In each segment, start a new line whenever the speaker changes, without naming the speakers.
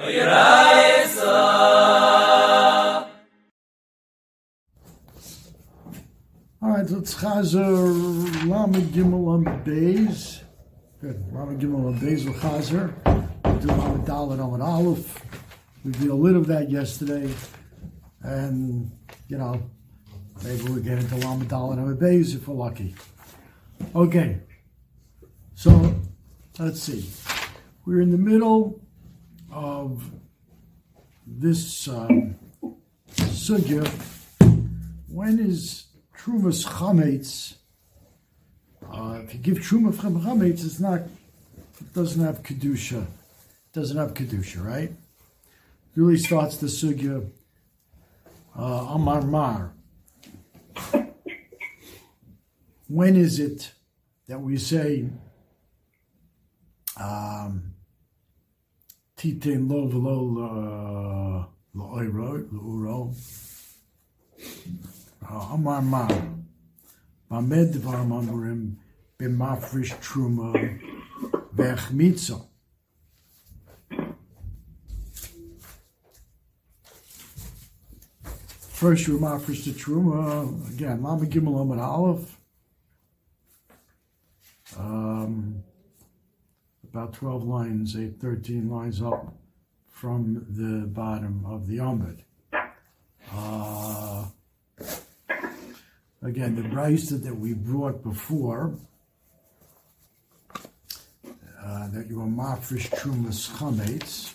All right, let's chazer Lamed Gimel on Beis. Good. Lamed Gimel on Beis will chazer. Do Lamed Dalet on Aleph. We did a little of that yesterday, and you know, maybe we'll get into Lamed Dalet on Beis if we're lucky. Okay, so let's see. We're in the middle of this um, sugya. When is Trumas Chametz? Uh, if you give Truma from Chametz, it's not, it doesn't have Kedusha. It doesn't have Kedusha, right? It really starts the sugya uh, Amar Mar. When is it that we say um, Titin lo v'lo lo'iro, lo'uro. Amar ma. Bamed dvar mamurim b'mafrish truma v'echmitzo. First, you mafrish the truma. Again, lama gimel amad aleph. Um, about 12 lines, 8, 13 lines up from the bottom of the Amud. Uh, again, the brisa that we brought before, uh, that you are mafresh trumas chametz.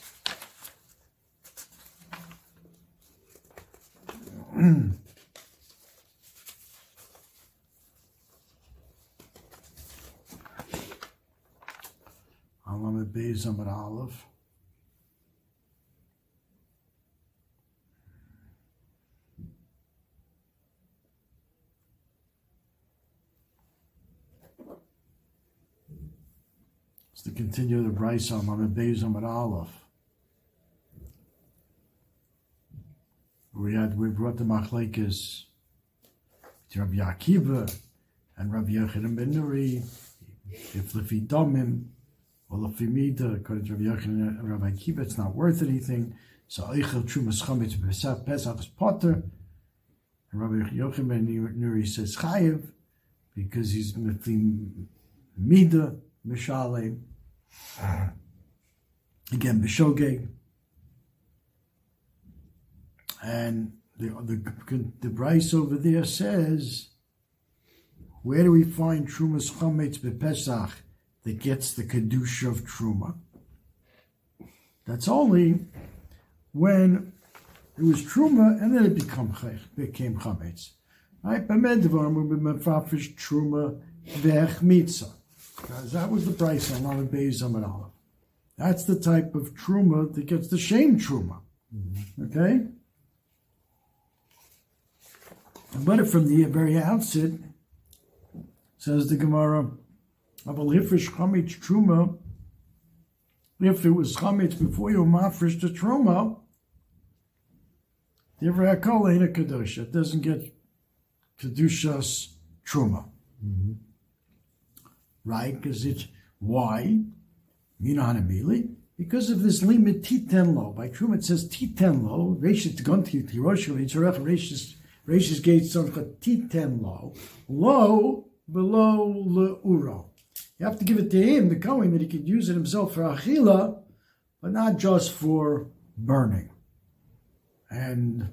Beis Amid Aleph. It's to continue the brisa on Alamed Beis Amid Aleph. We had we brought the Machlekes to Rabbi Akiva and Rabbi Yochanan ben Nuri, if Lefi Domim, well, if Mida, according to Rabbi Yochanan and Rabbi Akiva, it's not worth anything. So Eichel Trumas Chametz Pesach is Potter. And Rabbi Yochanan Nuri says Chayev because he's Mefim Mida Mishale. Again, Bishogeg. And the, the, the brisa over there says, where do we find Trumas Chametz Pesach that gets the Kedusha of Truma? That's only when it was Truma and then it become, became Chametz. Right? Truma v'ech. That was the price on Aleph Beis Amid Aleph. That's the type of Truma that gets the shame Truma. Mm-hmm. Okay? But from the very outset, says the Gemara, Avalifish chametz truma. If it was chametz before you mafresh the truma, the Hakol ain't a kedusha. It doesn't get kedushas truma, mm-hmm. right? Because it's why minanabili because of this limit titenlo. By truma it says titenlo. Reshit gonti tiroshu yitzaref reshis reshis gates on titenlo lo below leuro. You have to give it to him, the Kohen, that he could use it himself for achila, but not just for burning. And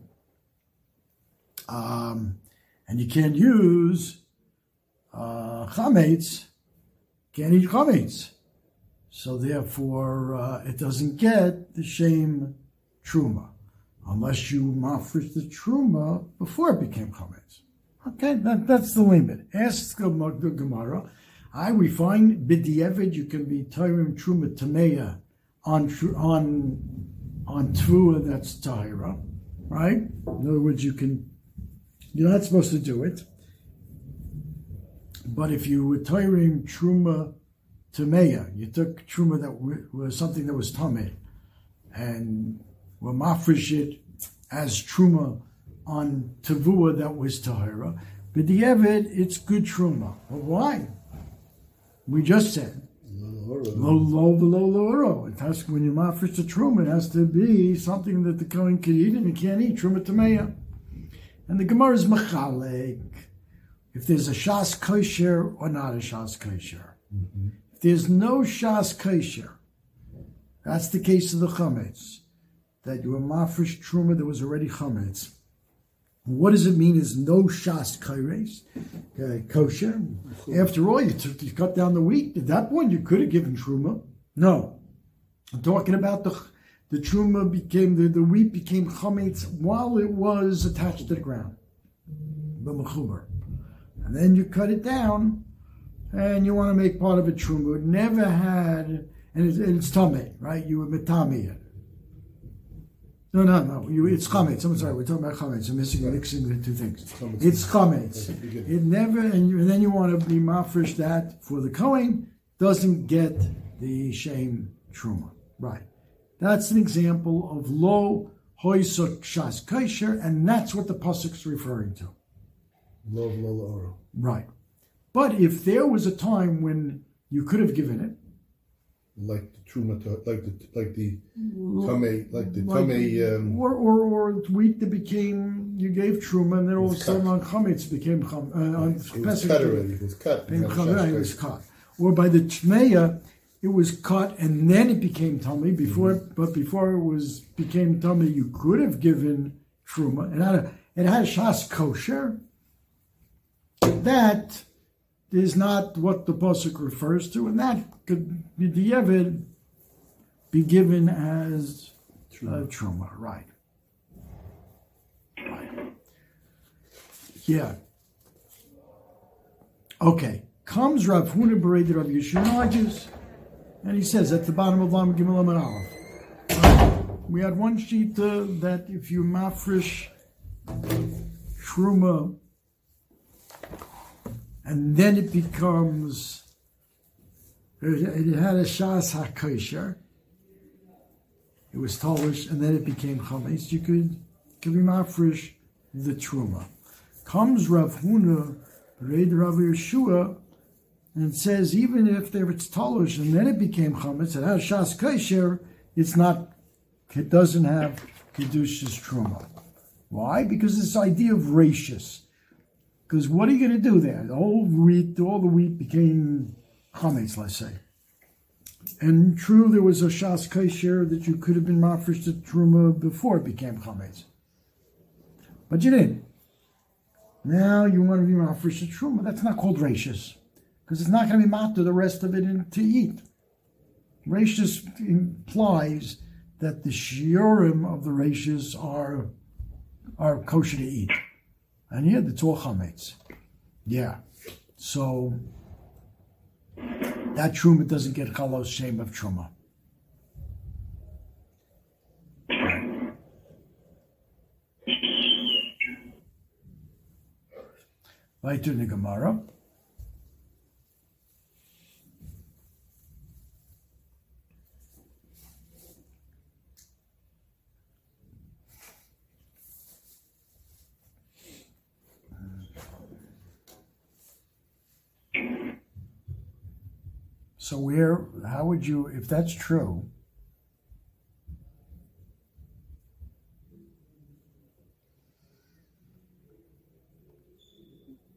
um, and you can't use uh, chametz, can't eat chametz. So therefore, uh, it doesn't get the shame truma, unless you mafresh the truma before it became chametz. Okay, that, that's the limit. Ask the Gemara. I we find b'di'evid you can be tyrim truma tameya on on on trua that's tyra, right? In other words, you can you're not supposed to do it, but if you were tyrim truma tameya, you took truma that was something that was tame, and were mafresh it as truma on tavua that was tahira. But the Evid, it's good truma. Well, why? We just said Low, low, below, low, It has when you mafresh the truma, it has to be something that the Kohen can eat and you can't eat truma tameya. And the Gemara is machalek. If there's a shas kosher or not a shas kosher. Mm-hmm. If there's no shas kosher, that's the case of the chametz. That you were mafresh truma, there was already chametz. What does it mean is no shas kaires, okay, uh, kosher? After all, you, took, you cut down the wheat. At that point, you could have given truma. No. I'm talking about the the truma became, the, the wheat became chametz while it was attached to the ground. And then you cut it down and you want to make part of a truma. It never had, and it's, it's tummy, right? You were it. No, no, no. You, it's chametz. I'm sorry. We're talking about chametz. I'm missing, mixing the two things. It's chametz. It never, and, you, and, then you want to be mafresh that for the kohen doesn't get the shame truma. Right. That's an example of lo hoisuk shas kosher, and that's what the pasuk is referring to.
Lo lo lo
Right. But if there was a time when you could have given it,
like the truma, like the like the tame, like the like, tame, um,
or, or or wheat that became you gave truma, and then all of a sudden on chametz became chum, uh, on
it was cut already. It was cut.
It was cut. Or by the tmeya, it was cut and then it became tummy. Before, mm-hmm. but before it was became tummy, you could have given truma. It had a it had a shas kosher. That is not what the pasuk refers to, and that could be the be given as truma. Uh, truma, right? Right. Yeah. Okay. Comes Rav Huna Bered Rav Yeshua and he says at the bottom of Lam Gimel Aleph, we had one sheet uh, that if you mafresh truma, and then it becomes it had a shas hakosher. It was tolish, and then it became chametz. You could could be mafresh the truma. Comes Rav Huna, Raid Rav Yeshua, and says even if there it's tolush and then it became chametz, it has shas kosher, it's not, it doesn't have kedushas truma. Why? Because this idea of ratius. Because what are you going to do there? The whole wheat, all the wheat became chametz, let's say. And true, there was a shas kosher that you could have been mafresh to truma before it became chametz, but you didn't. Now you want to be mafresh to truma. That's not called ratius because it's not going to be matter the rest of it in, to eat. Rashis implies that the shiurim of the rashis are are kosher to eat, and here it's all chametz. Yeah, so that truma doesn't get chalos shame of truma. Right to the Gemara. So where, how would you, if that's true,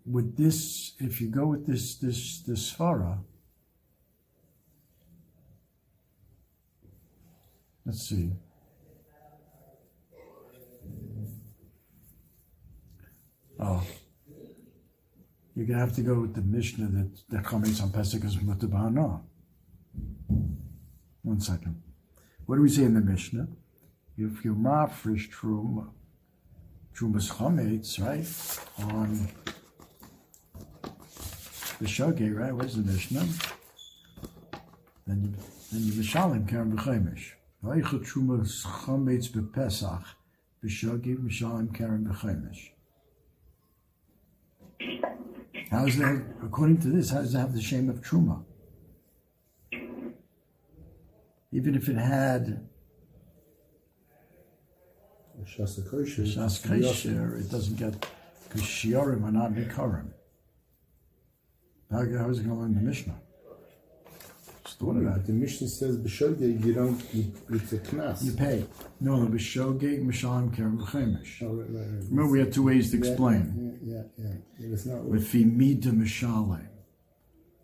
with this, if you go with this, this, this svara, let's see. Oh. You're going to have to go with the Mishnah that the comments on Pesach is mutabana. One second. What do we say in the Mishnah? If you're mafresh trum, trumas chametz, right, on the shogeg, right? Where's the Mishnah? Then you then you mishalim karen b'chemesh. Vayichat trumas chametz b'pesach b'shogeg mishalim karen b'chemesh. How is that, according to this, how does it have the shame of Truma? Even if it had
Shas
Kosher, it doesn't get, because Shiorim are not Nikarim. How is it going to learn the Mishnah?
The Mishnah says b'shogeg you don't. You, it's a knas.
You pay. No, no, b'shogeg, mishalim, kerem, v'chemesh.
Oh, right, right, right.
Remember, we had two ways to explain.
Yeah, yeah, yeah. yeah. It's not.
With fimida mishalim.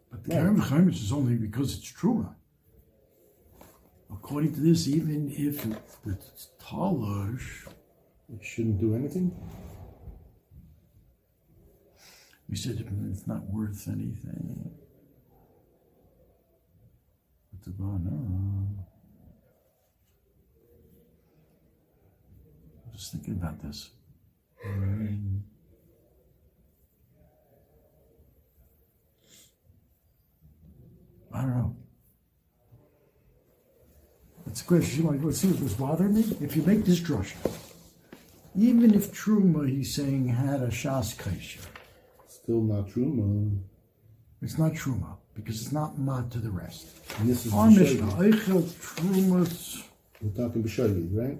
But the kerem, v'chemesh is only because it's truma. According to this, even if it's talosh,
It shouldn't do anything.
we said it's not worth anything. What's it going on? Uh, I'm just thinking about this. Mm. I don't know. It's a question. Like, let's see what was bothering me. If you make this drasha, even if Truma, he's saying, had a Shas Kaisha,
Still not true, man.
it's not Truma because it's not Mat to the rest.
And this is
Our Mishnah,
b'shogeg.
Eichel Trumas.
We're talking b'shogeg, right?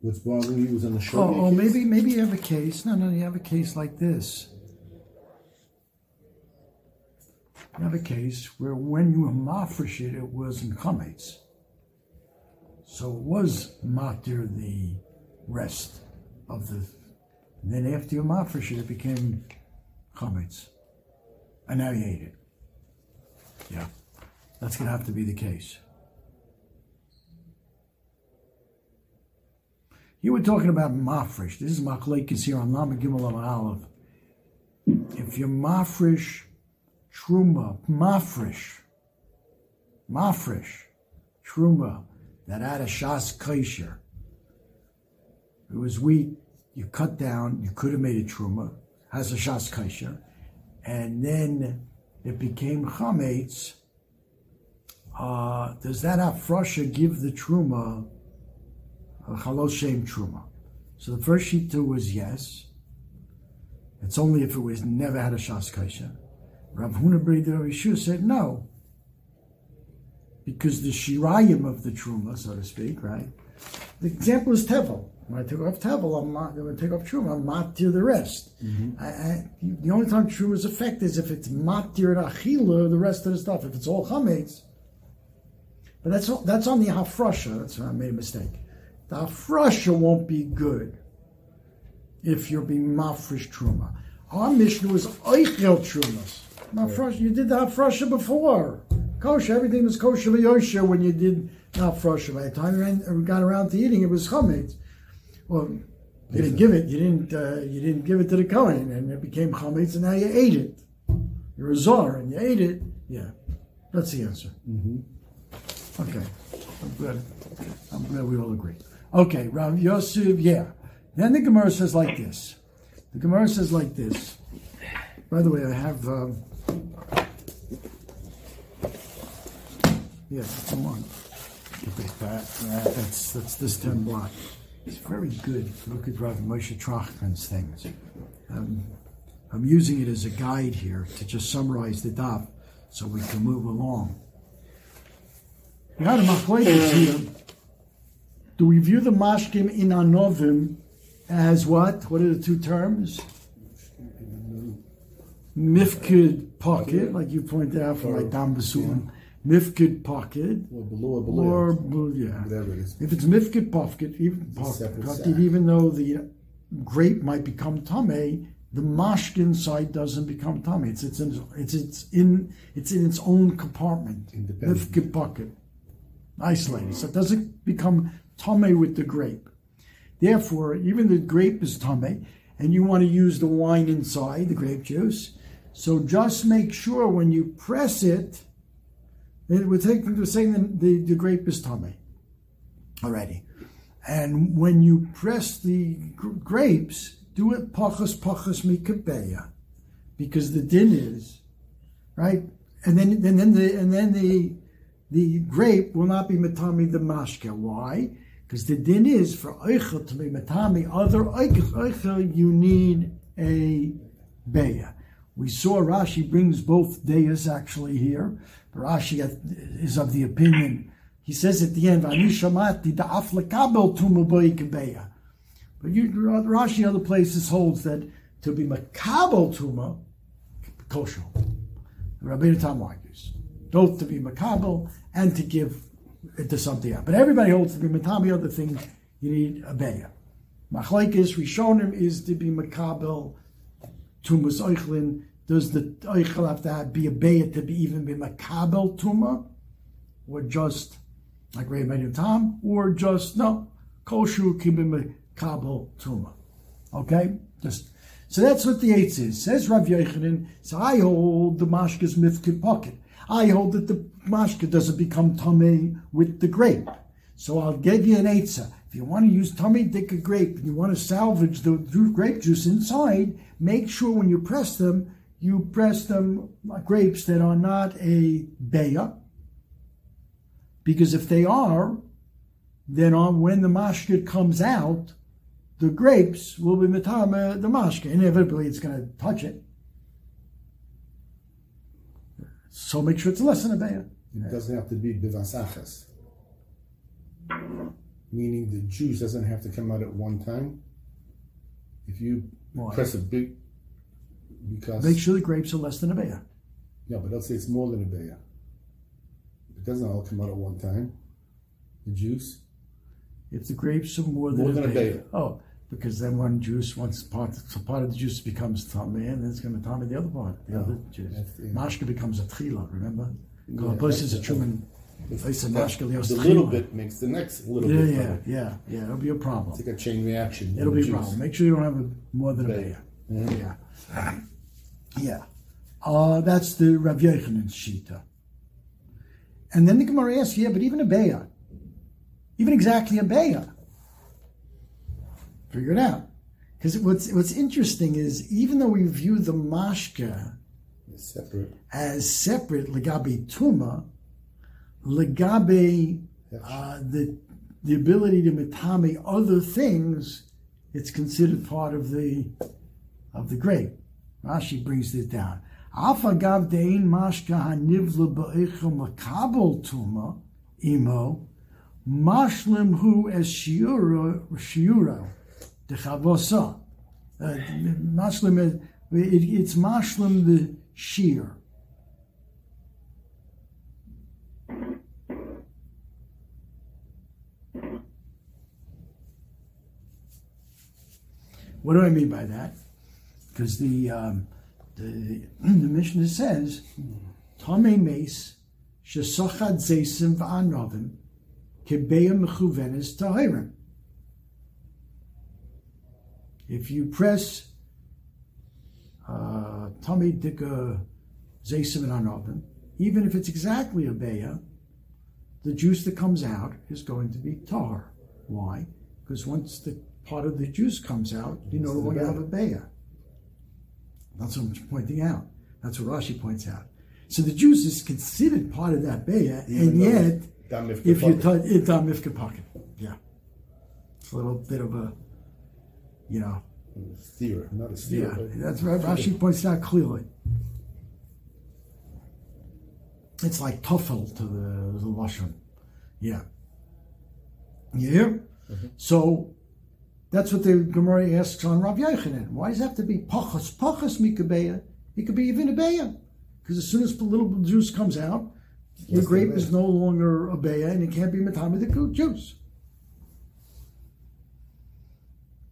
What's bothering you was on the shogeg.
Oh, oh, maybe maybe you have a case. No, no, you have a case like this. You have a case where when you mafresh it, it was in chametz. So it was matir the rest of the. And then after you mafresh it, it became chametz, and now you ate it. Yeah, that's gonna have to be the case. You were talking about mafresh. This is machlekes here on Lama Gimel Lama Aleph. If you're mafresh, truma, mafresh, mafresh, truma, that had a shas kosher. It was wheat. You cut down. You could have made a truma. Has a shas kosher, and then it became chametz. Uh, does that afrosha give the truma? a halal shem truma. So the first shita was yes. It's only if it was never had a shas kasha. Rav Huna Yeshua said no, because the shirayim of the truma, so to speak, right? The example is tevel. When I take off tevel, I'm not going to take off truma. I'm matir the rest. Mm-hmm. I, I, the only time truma is effect is if it's matir and achila, the rest of the stuff. If it's all chametz, but that's that's on the hafrasha. That's where I made a mistake. The hafrasha won't be good if you're being mafresh truma. Our Mishnah was oichel trumas. Mafresh, you did the hafrasha before. Kosher, everything was kosher v'yosher when you did the hafrasha. By the time you ran- got around to eating, it was chametz. Well, you didn't give it. You didn't. Uh, you didn't give it to the kohen, and it became chametz, and now you ate it. You're a czar, and you ate it. Yeah, that's the answer. Okay, I'm glad. I'm glad we all agree. Okay, Rav Yosef, yeah. Then the Gemara says like this. The Gemara says like this. By the way, I have. Um, yeah, come on. That, that, that's that's this ten block. It's very good. Look at Rav Moshe Trachman's things. Um, I'm using it as a guide here to just summarize the daf so we can move along. We had a machlekes here. Do we view the mashkim in anovim as what? What are the two terms? Mifkid pocket, like you pointed out from like Dam Basulim. Mifkid pocket,
Or below below.
or well, yeah.
Whatever it is.
If it's mifkid pocket, even pocket, pocket, even though the grape might become tame, the mashkin side doesn't become tame. It's it's in it's it's in it's in its own compartment.
Independent.
Mifkid pocket, isolated, so it doesn't become tame with the grape. Therefore, even the grape is tame, and you want to use the wine inside the grape juice. So just make sure when you press it, it we're taking we're saying the, the, the grape is tame already. And when you press the gr- grapes, do it pachas pachas mikabeya, because the din is right, and then and then the and then the the grape will not be matami the mashke. Why? Because the din is for eichel to be matami other eichel you need a beya. We saw Rashi brings both deyas actually here. Rashi is of the opinion. He says at the end, "Ani shamati da'af lekabel tumu. But you, Rashi in other places holds that to be makabel tuma kosher. Rabbeinu Tam argues. both to be makabel and to give it to something else. But everybody holds to be matami other things. You need a beya. Machlekes Rishonim is to be makabel tumas oichlin. Does the oichel have to have, be a beya to be even be makabel tuma, or just like Medium Tom, or just no koshu can be makabel tuma. Okay, just so that's what the eights is. Says Rav Yochanan. So I hold the mashka's mifkid pocket. I hold that the mashka doesn't become tummy with the grape. So I'll give you an eitzah. If you want to use tummy dika grape and you want to salvage the grape juice inside, make sure when you press them, you press them grapes that are not a beya. Because if they are, then on when the mashka comes out, the grapes will be mitama the mashka. Inevitably, it's going to touch it. So make sure it's less than a beya.
It doesn't have to be bivasachas. Meaning the juice doesn't have to come out at one time. If you
Why?
press a big, because
Make sure the grapes are less than a beya.
yeah, but let's say it's more than a beya. It doesn't all come out at one time. The juice.
If the grapes are more than,
More
a,
than a
beya. Oh, because then one juice, once part, so part of the juice becomes tummy, and then it's going to tummy the other part, the other juice.
that's- yeah.
Mashka becomes a tchila, remember?
Yeah,
yeah, is a
that's-
truman. They said
That-
mashka lios
the little bit makes the next little
Yeah,
bit.
yeah,
better.
yeah, yeah. It'll be a problem.
It's like a chain reaction.
It'll be a problem. Make sure you don't have a, more than a
Beya.
beya.
Mhm.
Yeah. Yeah. Uh, that's the Rav Yochanan Shita. And then the Gemara asks, yeah, but even a beya, even exactly a beya, figure it out. Because what's, what's interesting is even though we view the mashka
It's separate.
as separate legabe tuma, legabe uh, the the ability to mitame other things, it's considered part of the of the grape. Rashi brings this down. Alpha gav dein mashka hanivla ba'echa makabel tuma imo mashlim hu es shiura shiura dechavosa. Uh, Mashlim, it's mashlim the shear. What do I mean by that? Because the, um, the the Mishnah says, "Tomei meis shesochad zeisim va'anovim kebeya mechuvenes tahirim." If you press uh, dika zeisim and anovim, even if it's exactly a beya, the juice that comes out is going to be tar. Why? Because once the part of the juice comes out, you no
the
longer have a
beya.
That's what I'm pointing out. That's what Rashi points out. So the juice is considered part of that beya, and yet,
if
you touch it, pocket, yeah, it's a little bit of a, you know,
steer, not a steer.
yeah, that's right. Rashi points out clearly. It's like tuffel to the, the lashon. Yeah. You hear? So that's what the Gemara asks on Rav Yochanan. Why does it have to be pachas? Pachas mikabeya. It could be even a beya. Because as soon as the little juice comes out, the
Yes,
grape is no longer a beya and it can't be matami the juice.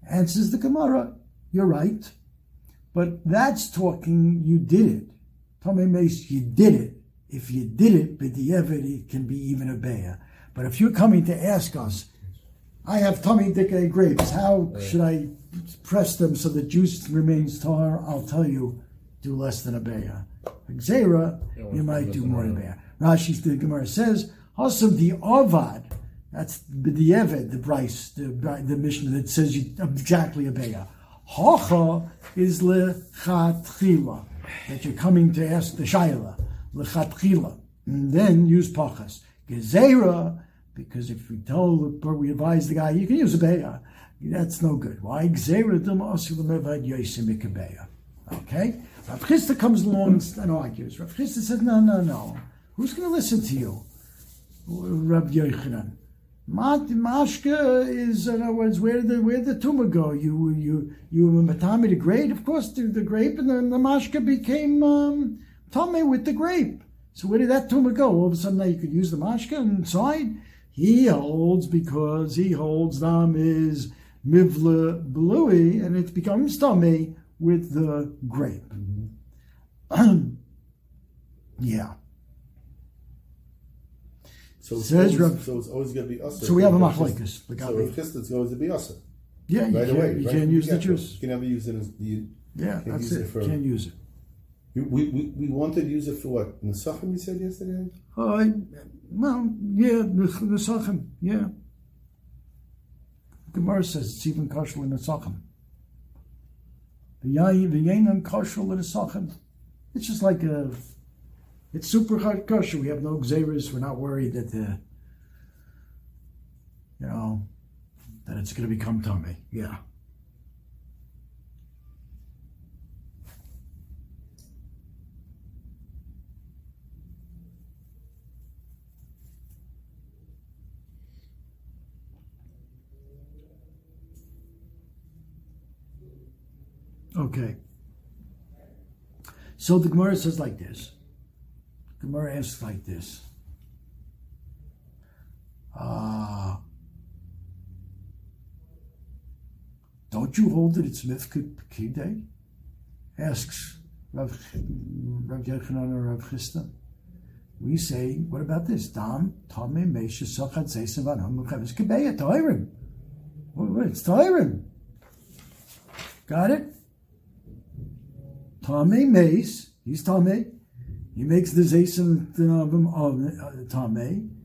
Answers the Gemara, you're right. But that's talking you did it. Tomei Mace, you did it. If you did it, b'di'evet, it can be even a beya. But if you're coming to ask us, I have tummy dika grapes, how should I press them so the juice remains tar? I'll tell you, do less than a beya. Xera, you might do more than a beya. Rashi, the Gemara says, also the ovad, that's the b'di'evet, the brisa, the, the Mishnah that says you, exactly a beya. Hocha is lechatchila, that you're coming to ask the shaila, lechatchila, and then use pachas. Gezerah, because if we tell, the- we advise the guy, you can use a beya, that's no good. Why? Okay? Rav Chisda comes along and argues. Rav Chisda says, no, no, no. Who's going to listen to you? Rav Yochanan. Mashka is, in other words, where did the where the tumor go? You you you were matami the grape, of course, the, the grape, and then the mashka became um, with the grape. So where did that tumor go? All of a sudden now you could use the mashka inside? He holds because he holds them is mivla blui and it becomes tummy with the grape. yeah.
So it's,
Says
always, so it's always going to be us.
So we have a machlekes.
So Rav Chisda is going to be us.
Yeah, you
Right
can't,
away.
you
right
can't use the juice.
You can never use it as you,
Yeah,
Can't
that's
use
it.
it for-
Can't use it.
we, we, we wanted to use it for what? Nesachim you said yesterday?
Oh, I, well, yeah, Sachem, yeah. Gemara says it's even kosher the yainam kosher Sachem. It's just like a, it's super hard kosher. We have no xeris. We're not worried that the, you know, that it's going to become tummy. Yeah. Okay. So the Gemara says like this. Gemara asks like this. Uh, don't you hold that it's Mifkid Pekide? Asks Rav, Rav Yochanan or Rav Chisda. We say, what about this? Dam, Tame, Mesha, Sachat, Zeisim, Van Hum, Mechavis, Kebeya, Toirim. It's Toirim. Got it? Tame mace, he's Tame. He makes the Zaysim of Tame.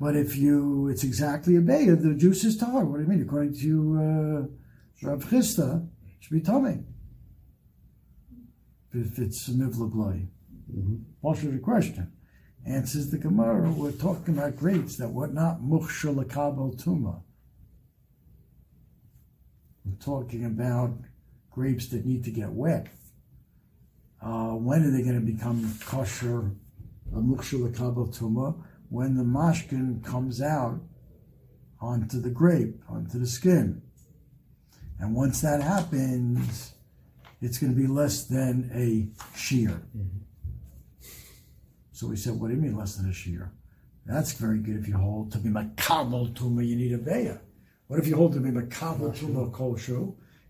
But if you, it's exactly a Beya, the juice is tar. What do you mean? According to uh, Rav Chisda, it should be Tame. If it's Mivla Bloy. What's the question? Answers the Gemara, we're talking about grapes that were not Mukhshal Kabel Tuma. We're talking about grapes that need to get wet. Uh, when are they going to become kosher, a mukshul kabel tuma? When the mashkin comes out onto the grape, onto the skin. And once that happens, it's going to be less than a shear. So we said, what do you mean less than a shear? That's very good if you hold to be makabel tuma, you need a beya. What if you hold to be makabel tuma kosher?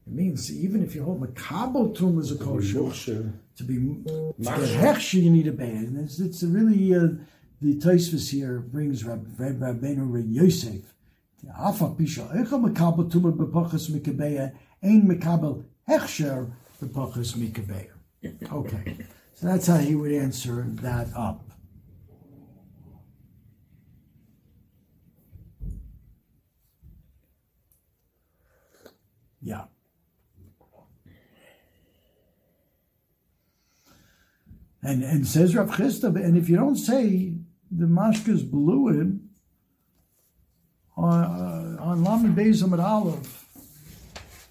It means even if you hold makabel tuma as a kosher, to be to get hechsher, you need a band. It's, it's really uh, the Tosfos here brings Rab Rab Rabbeinu Reb Yosef. Afa pisha echa makabel tuma bepachas mikabeya ein makabel hechsher bepachas mikabeya. Okay, so that's how he would answer that up. Yeah. And and says Rav Chisda, and if you don't say the mashka's bluid on uh, on Lamed Beis Amid Aleph,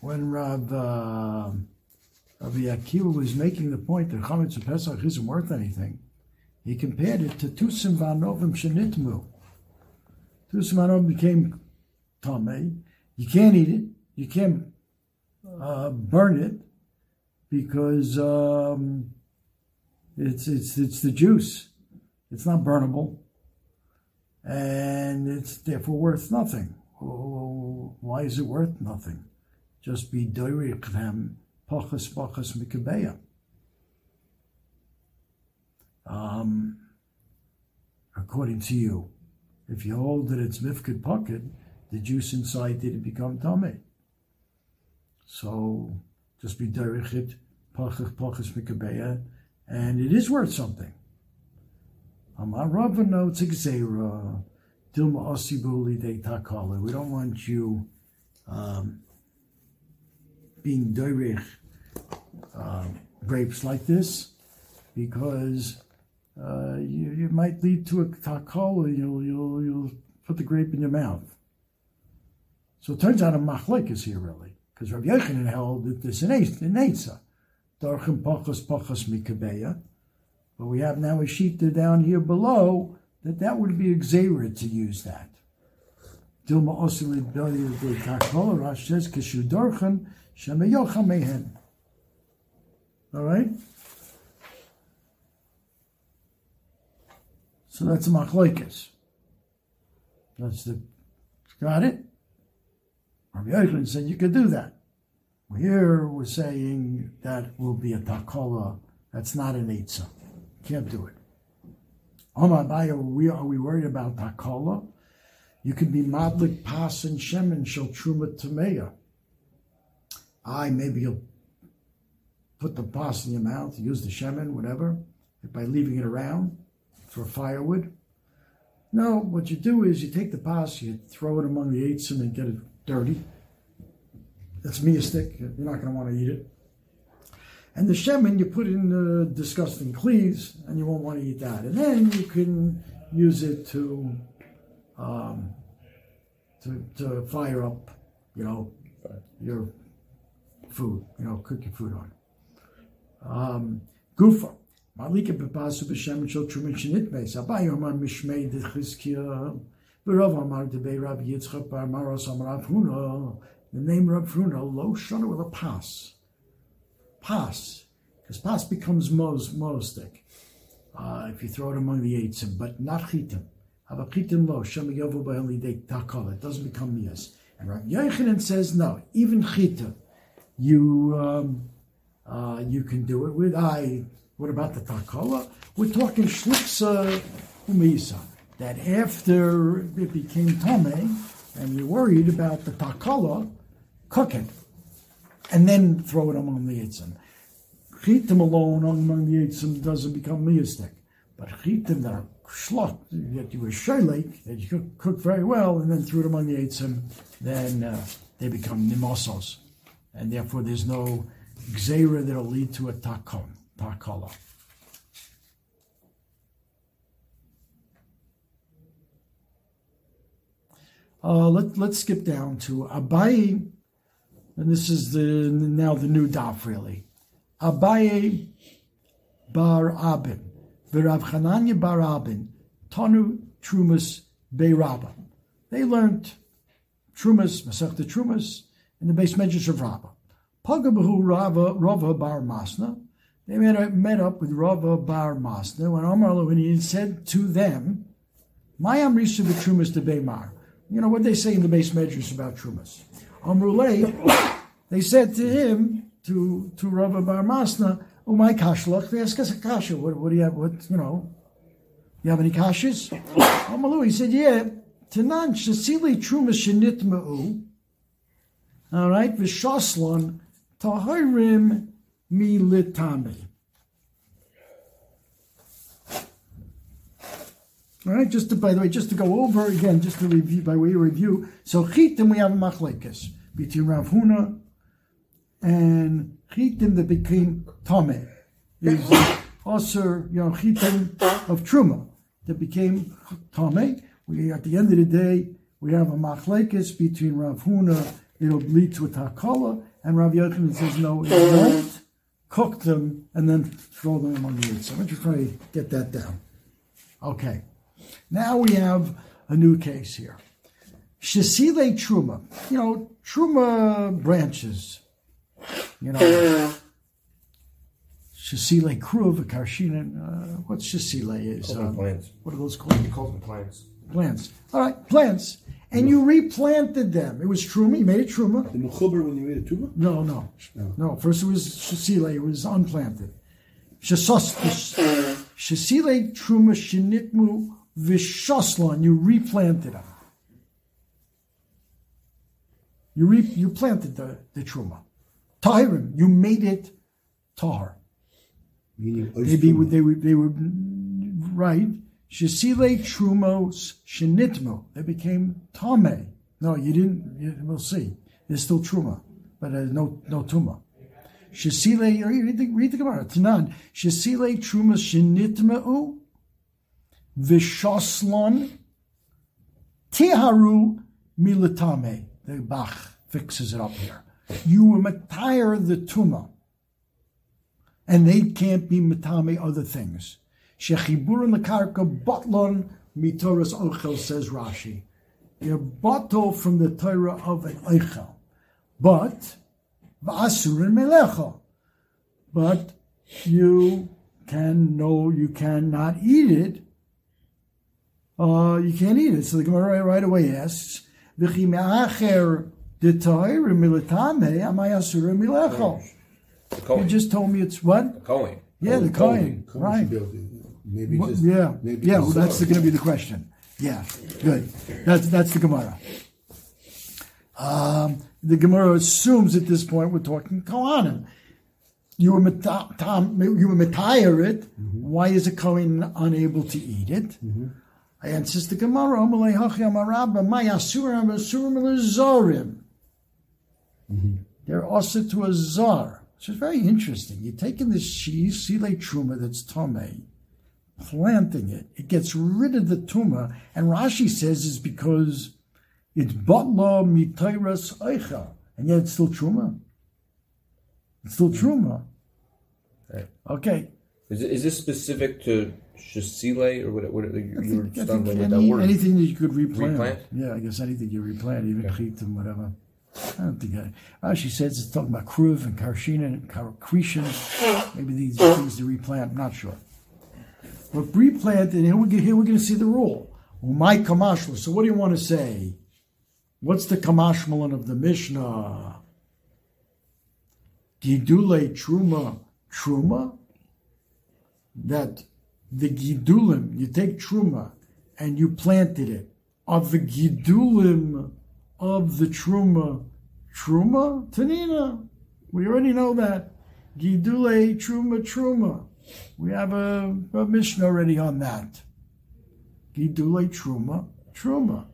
when Rav uh, Rabbi Akiva was making the point that Chametz of Pesach isn't worth anything, he compared it to Tusim Vanovim Shenitmu. Tusim Vanovim became Tomei. You can't eat it. You can't uh, burn it because um, it's it's it's the juice. It's not burnable, and it's therefore worth nothing. Oh, why is it worth nothing? Just be doirik them pachas pachas mikabeya. Um, according to you, if you hold that it's mifkid pocket, the juice inside didn't become tummy. So just be derechit pachas pachas mikabeya, and it is worth something. We don't want you um, being derech um, grapes like this because uh, you, you might lead to a takala. You'll you'll you'll put the grape in your mouth. So it turns out a machlek is here really because Rabbi Yochanan held that this in Eitzah. Darchim pachas pachas mikabeya. But we have now a sheet down here below that that would be exera to use that. Dilma de says kishu shemayocha mehen. All right. So that's a machlokes. That's the got it. Rabbi Yochanan said you could do that. Here we're saying that will be a takola. That's not an eitzah. Can't do it. Omar Baya, we are we worried about takola? You can be madlik pas and shemen shel truma tameya. I maybe you'll put the pas in your mouth, use the shemen, whatever, by leaving it around for firewood. No, what you do is you take the pas, you throw it among the eights and get it dirty. That's me a stick. You're not going to want to eat it. And the shemen you put in the disgusting cleaves, and you won't want to eat that. And then you can use it to um, to, to fire up, you know, your food. You know, cook your food on. Um, Gufa. Malika bepasu b'shem shel trumin shenit beis. Abai omar mishmei dechizkia. V'rov amar debei Rabbi Yitzchak bar Maros amar Huna. The name Rav Huna, lo shana with a pas. Pas. Because pas becomes mos, mostik. Uh, if you throw it among the eights, but not chitim. Have chitim lo, shem yovu ba'eli de takol. It doesn't become mias. And Rav Yochanan says, no, even chita, you, um, uh, you can do it with I. What about the takola? We're talking shliksa umisa. That after it became tame, and you're worried about the takola, cook it, and then throw it among the yitzim. Chitim alone among the yitzim doesn't become miyastik. But chitim that are schlock, that you were shaylik, that you cook very well, and then threw it among the yitzim, then uh, they become nimosos. And therefore there's no gzera that'll lead to a takom, takala. Uh, let, let's skip down to Abaye, and this is the now the new daf really. Abaye bar Abin, v'Rav Chananya bar Abin, Tanu Trumas Beiraba. They learned Trumas, Masechta Trumas, in the base measures of Rabba. Pagabahu Rava, Rava bar Masna. They met, met up with Rava bar Masna when when he said to them, Mayam Risu Trumas de Beimar. You know what they say in the base measures about Trumas. Amrulay, they said to him, to to Rava bar Masna, Oh my kashlach, they ask us a kasha. What, what do you have? What you know? You have any kashas? Amalu, he said, Yeah. Tanan shasili trumas shenitma'u. All right, v'shoslon tahirim militami. All right, just to, by the way, just to go over again, just to review by way of review. So chitim we have a machlekes between Rav Huna and chitim that became tame is also you know chitim of truma that became tame. We at the end of the day we have a machlekes between Rav Huna. It'll lead to a takala, and Rav Yochanan says no, it won't. Cook them and then throw them among the. So I'm just trying to get that down. Okay. Now we have a new case here. Shesile Truma. You know, Truma branches. You know, Shesile Kruv, Karshinan. Uh, what's Shesile is?
Call them
Um,
plants.
what are those called?
He calls them plants.
Plants. All right, plants. And you replanted them. It was Truma. You made it Truma.
The mechuber when you made a tuba?
No, no, no. First it was Shesile. It was unplanted. Shesos- Shesile Truma Shinitmu Vishoslan. You replanted them. You re, you planted the, the Truma. Tahirim. You made it Tahar.
Meaning
They, be, they, were, they were right. Shesile Trumos Shinitmu. They became Tame. No, you didn't. You, we'll see. There's still Truma, but there's no no Tuma. Shesile, read the, read the Gemara. Tanan. Shesile Trumas Shinitmu. Vishoslon. Tiharu Milatame. The Bach fixes it up here. You matire the Tuma and they can't be matame other things. Shechiburin lekarka botlon mitoras ochel says Rashi. You're bottle from the Torah of an ochel, but v'asurin melecha. But you can no, you cannot eat it uh, you can't eat it. So the Gemara right away asks, "V'chi me'acher detoy militame amayasura milechol."
The
You just told me it's what?
The Cohen.
Yeah, the
Cohen
coin,
should
right?
be able to- Maybe
What-
just
yeah,
maybe
yeah. Well, that's going to be the question. Yeah, good. That's that's the Gemara. Um, the Gemara assumes at this point we're talking Kohanim. You were meta- tam- you were metire it. Why is a Kohen unable to eat it? Answers the Gemara. "Amalei hachi amarabba, my asurim asurim lezorim." They're also to a zar, which is very interesting. You're taking this cheese, sile truma that's tome, planting it. It gets rid of the tumor, and Rashi says it's because it's batla mitayras eicha, and yet it's still truma. It's still truma. Okay.
Is, is this specific to Shasile or what? what you,
I
you were
think,
stunned
think
with that
any,
word.
anything that you could replant.
Replant?
Yeah, I guess anything you replant, even chitim, whatever. I don't think I, She says it's talking about kruv and karshina and karcretion. Hmm. Maybe these are things to replant. I'm not sure. But replant, and here we're, here we're going to see the rule. My kamashma. So what do you want to say? What's the kamashmalan of the Mishnah? Gidule truma truma. That the gidulim, you take truma and you planted it. Of the gidulim of the truma, truma tanina. We already know that. Gidule truma truma. We have a, a Mishnah already on that. Gidule truma truma.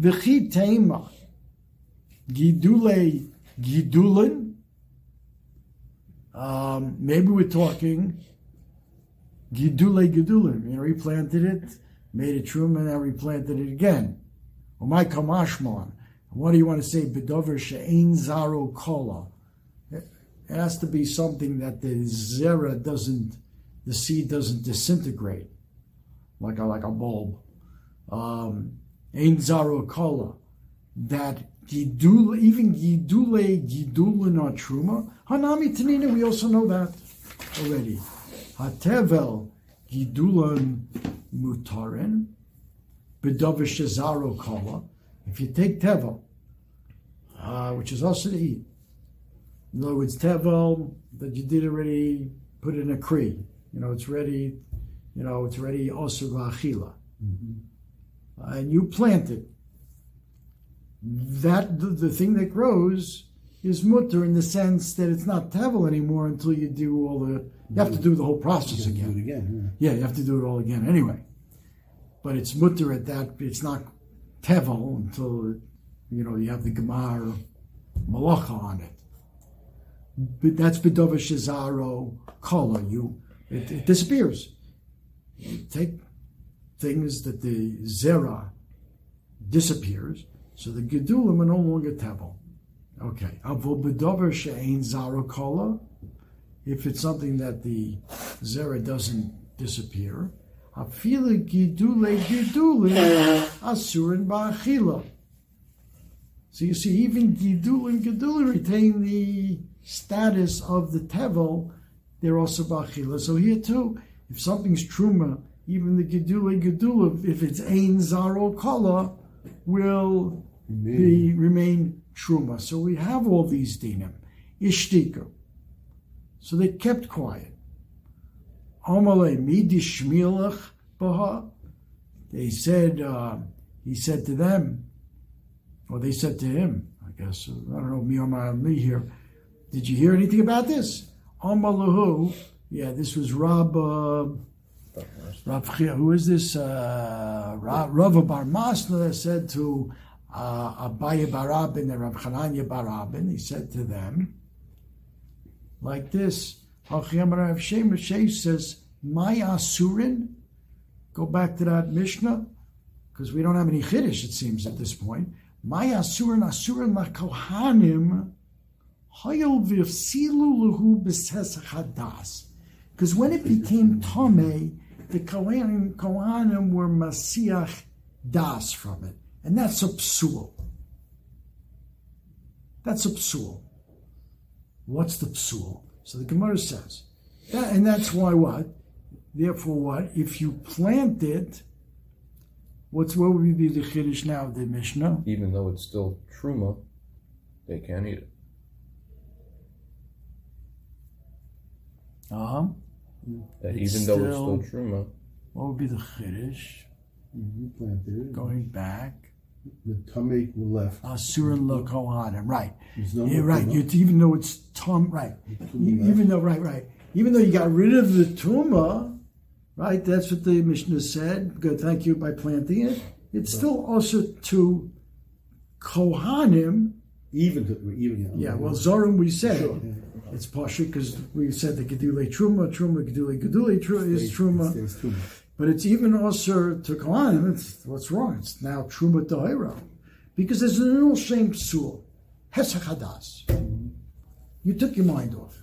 V'chi tema. Gidule gidulin. Um, maybe we're talking Gidule Gidulin. You know, he planted it, made it truma, and now replanted it again. Or my kamashmon. What do you want to say? Bedover she'ein zaro kola. It has to be something that the zera doesn't, the seed doesn't disintegrate, like a like a bulb. Um, ein zaro kola. That gidul, even gidule gidulin or truma. Hanami tanina. We also know that already. Hatevel gidulan mutaren bedover shazaro kola. If you take tevel, uh, which is also to eat, in other words, tevel that you did already put in a kri, you know, it's ready, you know, it's ready also achila, and you plant it. That the, the thing that grows is mutter in the sense that it's not tevel anymore until you do all the. You have to do the whole process again.
do it again.
Yeah, you have to do it all again anyway. But it's mutter at that. It's not tevel until you know you have the gemar malacha on it. But that's bedova shazaro kola. You it, it disappears. You take things that the zera disappears, so the gedulim are no longer tevel. Okay, avo bedova she'ein zaro kola. If it's something that the zera doesn't disappear, afile gidule gidule asurin ba'achila. So you see, even gidul and gedul retain the status of the tevel. They're also ba'achila. So here too, if something's truma, even the gidule gedul, if it's ein zaro kala, will be remain truma. So we have all these dinim. Ishtika. So they kept quiet. Amalei midi shmilach baha. They said, uh, he said to them, or they said to him, I guess, I don't know, me or my me here. Did you hear anything about this? Amalahu, yeah, this was Rab, uh, Rav, who is this? Uh, Ra- Rava Bar Masna said to uh, Abaye bar Avin and Rav Chananya bar Avin, he said to them, like this. Rav Shem says, My Asurin, go back to that Mishnah, because we don't have any Chiddush, it seems, at this point. My Asurin, Asurin la Kohanim, Hayol v'yafsilu luhu b'sesach hadas. Because when it became Tomei, the Kohanim, Kohanim were Masiach Das from it. And that's a psul. That's a psul. What's the psul? So the Gemara says, that, and that's why what? Therefore, what? If you plant it What's what would be the chiddush now of the Mishnah?
Even though it's still truma, they can't eat it.
Uh huh.
That
It's
even though
still-
it's still truma,
What would be the chiddush?
You planted it.
Going back,
The tummy left.
Oh, Asurin lo kohanim. Right.
No
Yeah, right. You, even though it's tum, right.
tumah
Even though, right, right. Even though you got rid of the tuma, right? That's what the Mishnah said. Good, thank you. By planting it, it's still also to kohanim.
Even to even. Know,
Yeah. Well, zorim we said
Sure.
it's pasha because we said the gedule truma, truma gedule gedule truma is truma. But it's even also to. It's what's wrong. It's now Truma Tahira. Because there's an little shame psul. Hesach Hadas. You took your mind off.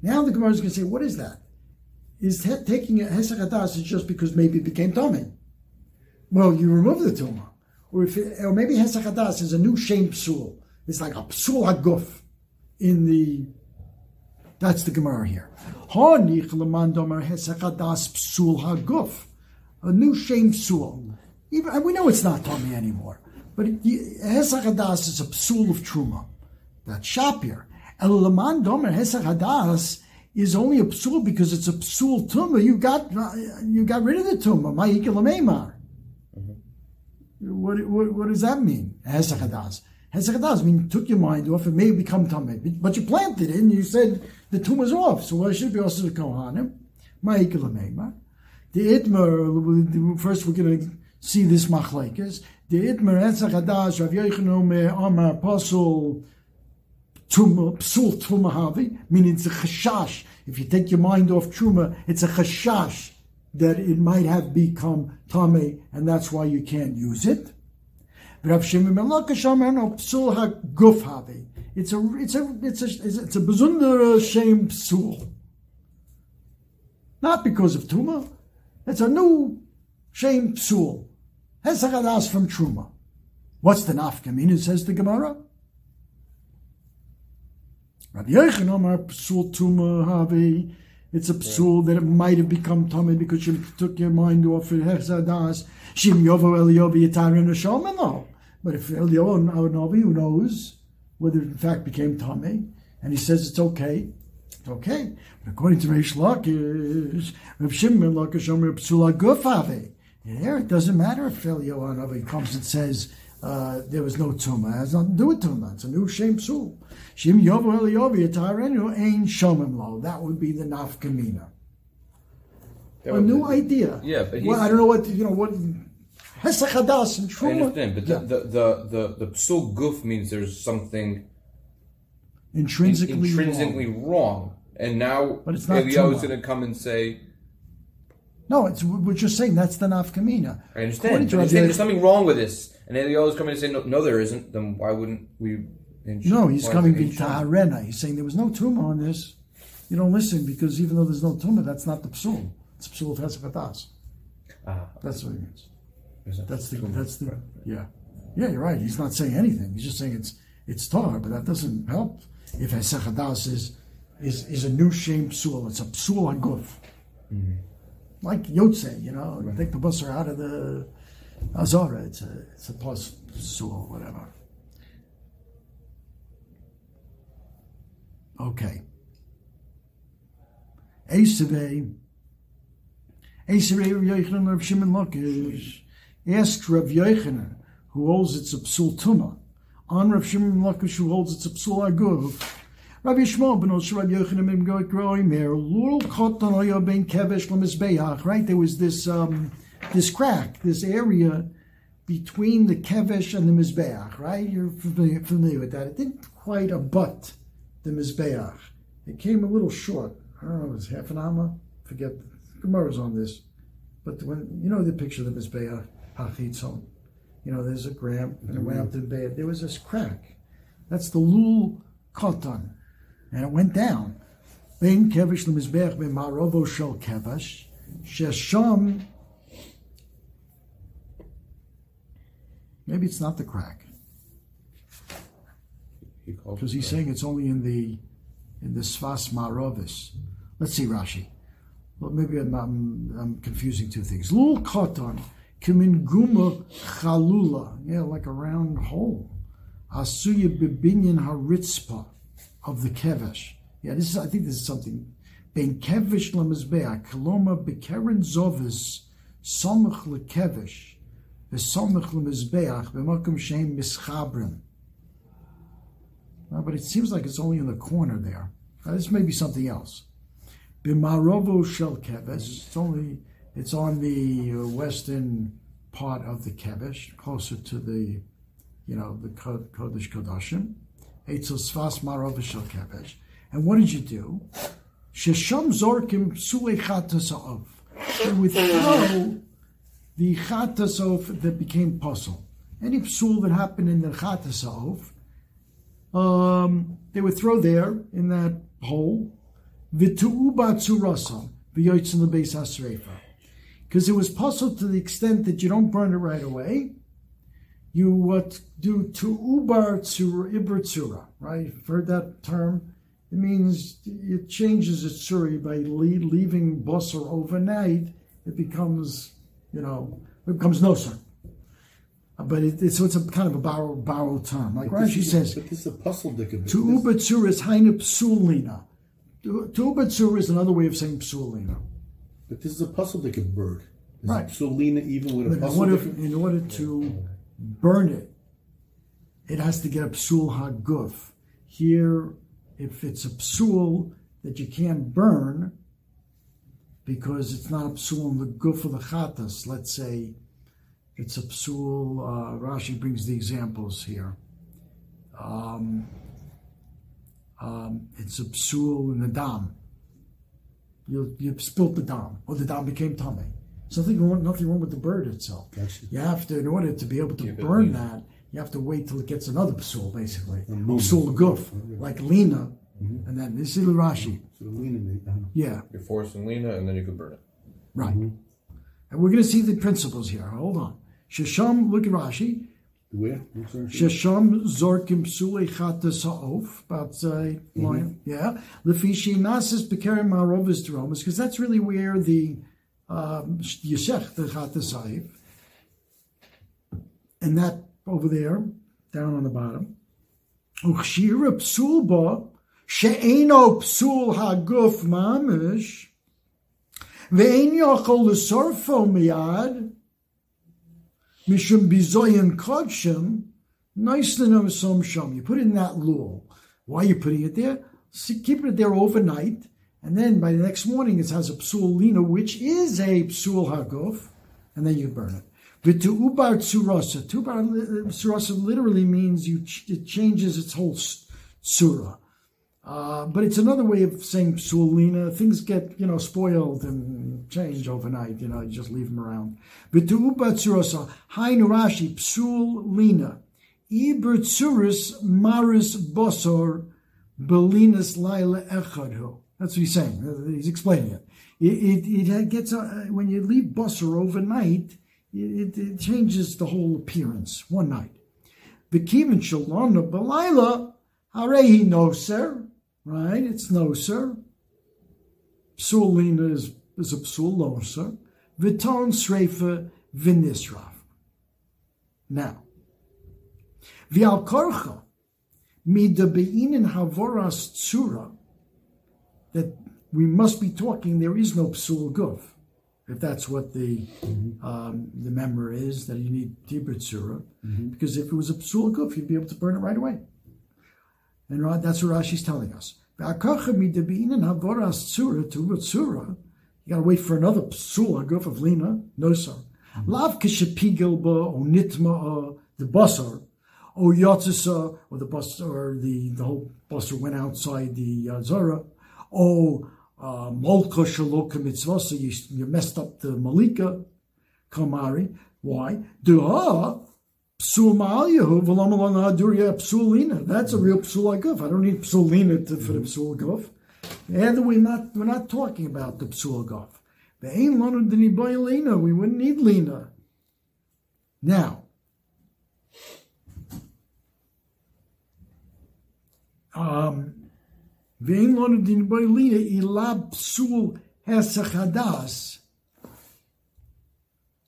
Now the Gemara is going to say, what is that? Is he- taking a Hesach Hadas is just because maybe it became Tommy? Well, you remove the Tumah. Or, if it, or maybe Hesach Hadas is a new shame psul. It's like a psul haguf in the that's the Gemara here. A new shame psul. Even and we know it's not Tommy anymore, but hesakadas is a psul of truma. That's shapir. El lemandomer hesakadas is only a psul because it's a psul tumah. You got uh, you got rid of the tumah. Ma'ik lemeimar. Mm-hmm. What, what, what does that mean? Hesakadas. Hesakadas mean you took your mind off, it may become Tameh. But you planted it and you said the tumor's off, so why should it be also the Kohanim? Ma'ikalameima. The Itmer, first we're going to see this machlekes. The Itmer, Hesakadas, Rav Yochanan, Amar, Apostle, Psul Tumahavi, meaning it's a chashash. If you take your mind off Truma, it's a chashash that it might have become Tame, and that's why you can't use it. Rav Shimon ben Lakish Amar, Psul HaGuf Havi. It's a, it's a, it's a, it's a bezunder shame Psul. Not because of Tuma. It's a new shame Psul. Hesagadas from Truma. What's the nafkamina, says the Gemara? Rabbi Yochanan Amar psul tuma havi. It's a psul that it might have become tummy because you took your mind off it. Hechzadas shim yovo eliyahu yitarin hashomen lo. But if our Navi who knows whether it in fact became tummy, and he says it's okay, okay. But according to Reish Lakish, Rav Shimon Lakish Omer psula guf havi. There, it doesn't matter if Eliyahu comes and says. Uh, there was no tumah. It has nothing to do with tumah. It's a new shame psul. Shim yovo eliyovi atarenu ein shomim lo. That would be the nafkamina. A new
be-
idea.
Yeah, but
well, I don't know what you know. What hesachadas and
I understand, but
Yeah.
the, the, the, the, the psul guf means there's something in-
intrinsically,
intrinsically
wrong.
wrong. And now
But it's not
Eliyahu is going to come and say,
No, it's we're just saying that's the nafkamina.
I understand. But
to
you're saying
Rabbi-
there's something wrong with this. And Eliyahu is coming to say, no, no, there isn't. Then why wouldn't we?
No, he's coming
it in Shom?
v'taharena. He's saying there was no tumor on this. You don't listen because even though there's no tumor, that's not the psul. It's psul of hesachadas.
Ah,
That's what he means. That's the that's the yeah yeah you're right. He's not saying anything. He's just saying it's it's tar, but that doesn't help. If hesachadas is is is a new shame psul, it's a psul haguf. Mm-hmm. Like Yotze, you know, take the busser out of the Azara. It's a it's a plus psul, whatever. Okay. Esave. Esave Rav Yochanan Rav Shimon Lakish asks Rav Yochanan, who holds it's a psul tuma, on Rav Shimon Lakish, who holds it's a psul aguv. Rav Yishmael ben Osher Rav Yochanan ben Beroka. Lul kotan oya ben kevesh lemizbeach. Right, there was this um, this crack, this area between the kevesh and the mizbeach. Right, you're familiar, familiar with that. It didn't quite abut the mizbeach. It came a little short. I don't know, it was half an amma. Forget Gemara's on this, but when you know the picture of the mizbeach hachitzon, you know there's a gram and it went up to the bed. There was this crack. That's the lul kotan, and it went down. Ben kevesh lemizbeach ben marovo shel kevesh shesham. Maybe it's not the crack because he's saying it's only in the in the svas marovis. Let's see Rashi. Well, maybe I'm, I'm, I'm confusing two things. Lul koton Kamin guma chalula, yeah, like a round hole. Asuya bibinyan haritzpa of the kevesh. Yeah, this is. I think this is something. Ben kevesh lemizbeach koloma bekeren zovis somach lekevesh v'somach lemizbeach b'makom shem mischabrim. Uh, but it seems like it's only in the corner there. Uh, this may be something else. Bimarovo shel kevesh. It's only. It's on the uh, western part of the kevesh, closer to the, you know, the kodesh kodashim. Eitzel svas marov shel kevesh. And what did you do? Shesham zorkim psulei chatasov. They would throw the chatasov that became puzzle. Any psul that happened in the chatasov, um, they would throw there in that hole. V'tu'uba tzurasa v'yoytz in the base hasreifa. Because it was puzzled to the extent that you don't burn it right away. You what do to ubar tzura iber tzura, right? You've heard that term? It means it changes its tsuri by leaving basar overnight. It becomes, you know, it becomes no sir. Uh, but it, it's so it's a kind of a borrowed, borrowed term. Like Rashi says,
but this is a puzzle that could be.
To ubatsur is hainu psulina. To ubatsur is another way of saying psulina.
But this is a puzzle that bird. Is
Right.
Solina even with a
But in
puzzle
order, in order to burn it, it has to get a psul haguf. Here, if it's a psul that you can't burn because it's not a psul in the guf of the chatas, let's say it's a psul, uh, Rashi brings the examples here. Um, um, it's a psul in the dam. You, you spilt the dam, or the dam became tummy. Something wrong, nothing wrong with the bird itself.
Gotcha.
You have to, in order to be able to
Keep
burn
lean.
that, you have to wait till it gets another psul, basically.
move.
Psul guf, like lina, and then this is Rashi.
Solina, may- uh,
Yeah,
You're forcing Lena, and then you can burn it.
right. And we're going to see the principles here. Hold on. Shesham, look at Rashi.
Where? I'm sorry.
Shesham zorkim psulei chata sa'of, about uh, line, yeah. Lefishi nasis bekerim dromas, because that's really where the um, yeshech, the chata sa'if, and that over there, down on the bottom. Uchshira psul ba, she'eno psul haguf mamish, ve'en yochol l'sorfo miyad, Mishum bizoyan kodshem, noislinam som shom. You put it in that lul. Why are you putting it there? See, keep it there overnight, and then by the next morning it has a psul lina, which is a psul haguf, and then you burn it. V'tu ubar tsurasa. Tubar uh, tsurasa literally means you it changes its whole surah. Uh, but it's another way of saying psulina. Things get, you know, spoiled and change overnight. You know, you just leave them around. V'tu'ubatsurosa, hainu Rashi, psulina. Iber tsuris maris bosor belinas laila echadhu. That's what he's saying. He's explaining it. It, it, it gets, uh, when you leave bosor overnight, it, it changes the whole appearance one night. V'kivin shalona belayla, harehi noser, right? It's noser. Psulina is, is a psul noser. V'ton sreifa v'nisraf. Now, v'al korcha, mida be'inin havoras tsura, that we must be talking, there is no psul guf. If that's what the um, the member is, that you need Tibrit Surah. Because if it was a psul guf, you'd be able to burn it right away. And Ra- that's what Rashi's telling us. You gotta wait for another psula, haguf of lina. No sir. Lav kishapigel ba uh, or nitma the basar or yotzisa uh, or the bus or the the whole basar went outside the uh, zara. Oh, uh, molka shaloka mitzvasa. You you messed up the malika kamari. Why? Duh. Psul ma'aliyahu v'lam alon ha'durya psulina. That's a real psul guf. I don't need psulina to, for the psul guf. And we're not we're not talking about the psul guf. The ain't lonu diniboy lina. We wouldn't need lina. Now, um, ve'in lonu diniboy lina ilab psul hesachadas.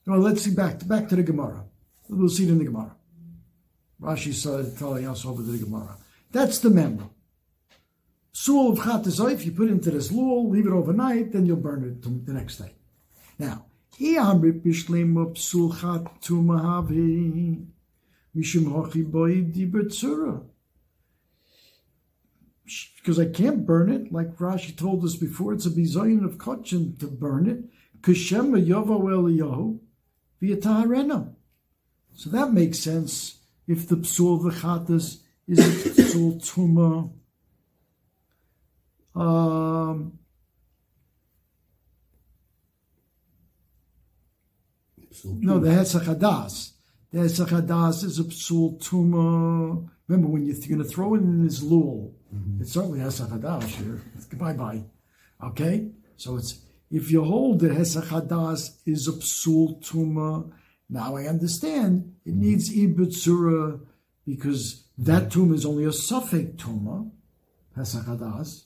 Well, let's see back back to the Gemara. We'll see it in the Gemara. Rashi started telling us over the Gemara. That's the member. Sul of Chatazayif, you put into this lul, leave it overnight, then you'll burn it the next day. Now. Because I can't burn it, like Rashi told us before, it's a bizayin of kachin to burn it. Kashema yovo eliyahu v'yataharena. So that makes sense if the psul v'chatas is a psul tuma. Um, no, the Hesach Hadas. The Hesach Hadas is a psul tuma. Remember, when you're going to throw it in this lul, mm-hmm. it's certainly Hesach Hadas here. Bye bye. Okay? So it's if you hold the Hesach Hadas is a psul tuma, now I understand it needs ibutsura because that tuma is only a suffix tuma, Hesach Hadas.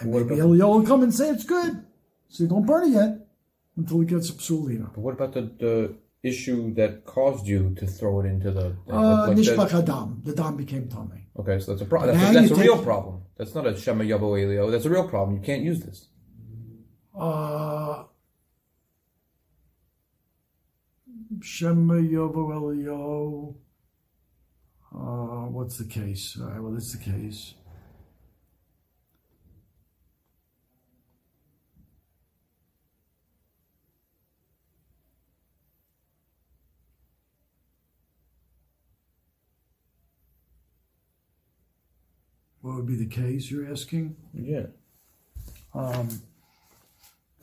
And maybe Eliyahu will come and say it's good. So you don't burn it yet until it gets psulina.
But what about the, the issue that caused you to throw it into the
uh, like hadam? The dam became tummy.
Okay, so that's a problem. That's, a, that's a real problem. That's not a shema yavo elio. That's a real problem. You can't use this.
Uh, shema yavo elio. Uh, what's the case? All right, well, that's the case. what would be the case you're asking?
Yeah.
Um,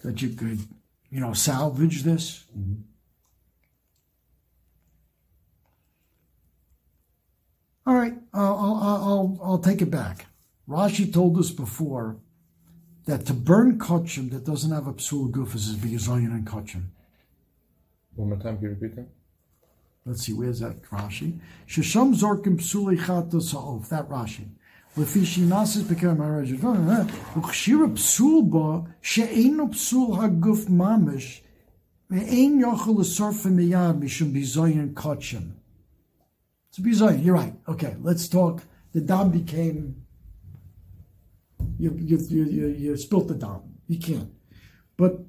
that you could, you know, salvage this?
Mm-hmm.
All right, I'll, I'll, I'll, I'll take it back. Rashi told us before that to burn kachim that doesn't have a psul gufas is begazayin and kachim.
One more time, can you repeat that?
Let's see, where's that Rashi? Shisham zorkim psulei chatos ha'ov, that Rashi. Lefishi nasis bekar marajad, ukshira psul ba, she'enu psul ha'guf mamish, ve'en yochel esorfim miyad mishum bezayin kachim. It's a bizayin. You're right. Okay, let's talk. The dam became. You you you you, you spilt the dam. You can't. But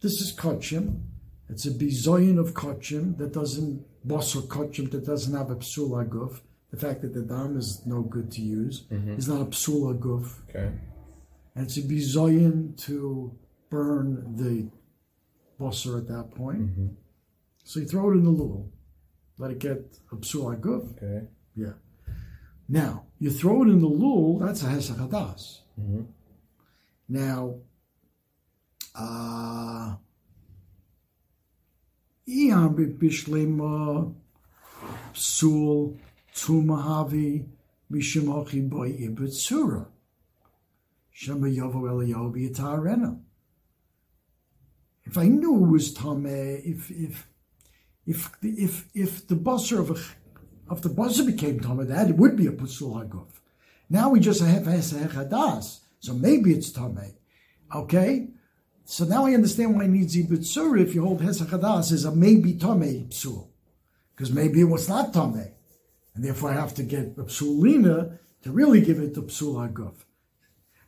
this is kachim. It's a bizayin of kachim that doesn't boss or kachim that doesn't have a psul aguf the fact that the dam is no good to use mm-hmm. is not a psula guf.
Okay.
And it's a bizoyin to burn the bosser at that point.
Mm-hmm.
So you throw it in the lul, let it get a psula guf.
Okay.
Yeah. Now, you throw it in the lul, that's a hesach hadas.
Mm-hmm.
Now, uh, psul Tumahavi Mishim Hochi Boy Ibutsura. Shema Yovo Eliyahu. If I knew it was Tameh, if if if the, if if the busser of a of the busser became Tameh, that it would be a Pusul Haguf. Now we just have Hadas, so maybe it's Tameh. Okay? So now I understand why it needs Ibutsura if you hold Hesach Hadas as a maybe Tameh Psul. Because maybe it was not Tameh and therefore I have to get the psulina to really give it the psul haguf.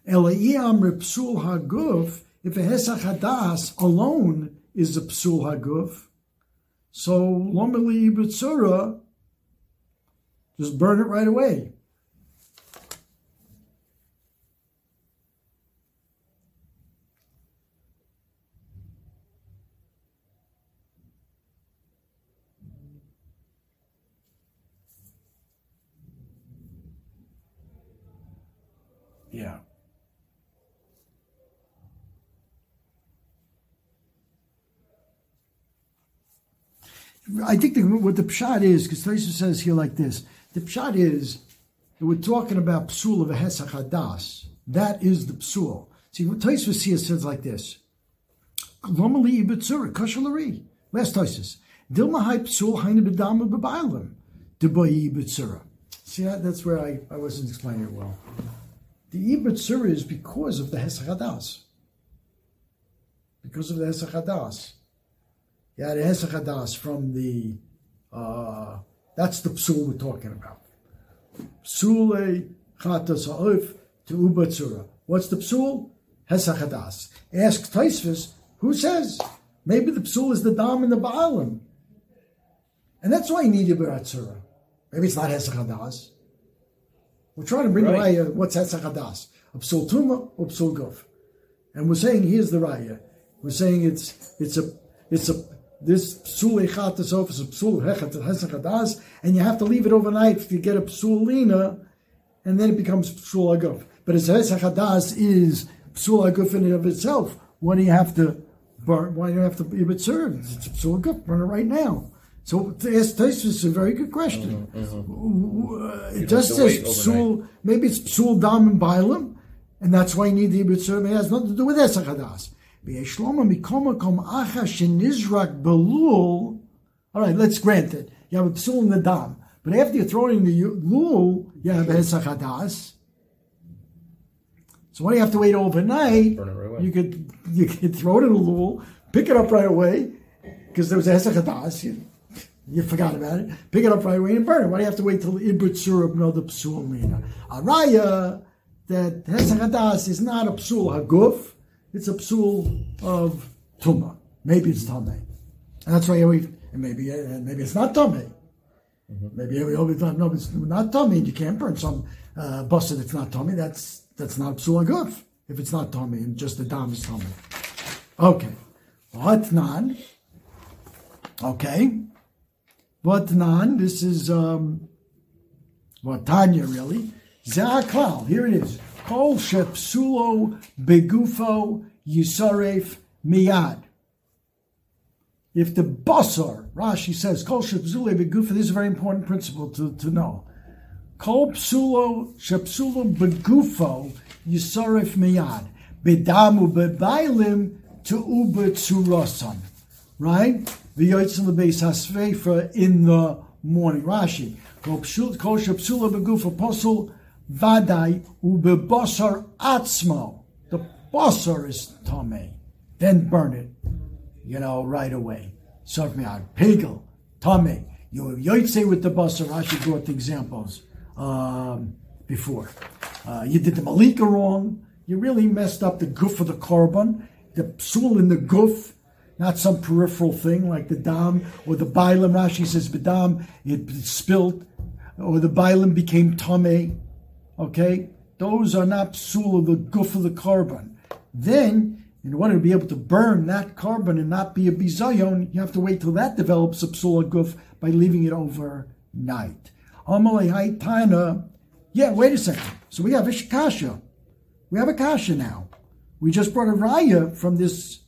Ela'iyam psul haguf, if a hesach hadas alone is a psul haguf, so lomeli b'tzura, just burn it right away. Yeah. I think the, what the pshat is, because Taisa says here like this, the pshat is that we're talking about psul of a hesach hadas. That is the psul. See, what Taisa here says like this. Kashalari. Last Taisa. Psul. See, that's where I, I wasn't explaining it well. The Ibn is because of the Hesachadas. Because of the Hesachadas. A Hadas from the, uh, that's the psul we're talking about. Psule Chatas Ha'of to Ubatsura. What's the psul? Hesach Hadas. Ask Taisvis, who says? Maybe the psul is the dam and the baalim. And that's why you need Yibiratsura. Maybe it's not Hesach Hadas. We're trying to bring
Right.
raya. What's Hesach Hadas? A psul tuma or psul guf? And we're saying here's the raya. We're saying it's it's a it's a this psul echat is a psul hechat hesach hadas, and you have to leave it overnight to get a psul lina, and then it becomes psul aguf. But as hesach hadas is psul aguf in and of itself, why do you have to burn? Why do you have to be it served? It's psul aguf. Burn it right now. So ask is a very good question. Uh, It just says psul. Maybe it's psul dam and bailam, and that's why you need the ibit served. It has nothing to do with hesach hadas. V'yeshloma mikoma kom acha shenizrak belul. All right, let's grant it. You have a psul in the dam, but after you throw it in the lul, you have a hesach hadas. So why do you have to wait overnight?
Right.
You could you could throw it in the lul, pick it up right away, because there was a hesach hadas. You, you forgot about it. Pick it up right away and burn it. Why do you have to wait till ibrit surah know the psul lina? Araya that hesach hadas is not a psul haguf. It's a psul of tuma. Maybe it's tame, and that's why we. And maybe and maybe it's not tame. Maybe we always thought no, it's not tummy. You can't burn some uh, buster that's not tummy. That's that's not psul haguf. If it's not tummy and just the dam is tummy. Okay, what non? Okay. Vatnan, this is um, Vatanya really. Zaklal, here it is. Kol shepsulo begufo yisaref miyad. If the basar, Rashi says, Kol shepsulo begufo, this is a very important principle to, to know. Kol psulo shepsulo begufo yisaref miyad. Bedamu bebailim to uber tsurosan right? The Yotzim the base hasveifa in the morning. Rashi. Kol shapsula begufa posel vadai ubebosar atzmo. The bosar is tame. Then burn it, you know, right away. Serve me out. Pegel, tame. You Yotze with the basar. Rashi brought the examples um, before. Uh, you did the malika wrong. You really messed up the goof of the korban. The psul in the goof not some peripheral thing like the dam or the bilam. Rashi says bedam it spilled, or the bilam became tame. Okay, those are not psul of the goof of the carbon. Then, in order to be able to burn that carbon and not be a bizayon, you have to wait till that develops a psul of guf by leaving it overnight. Amalei haitana. Yeah, wait a second. So we have a kasha. We have a kasha now. We just brought a raya from this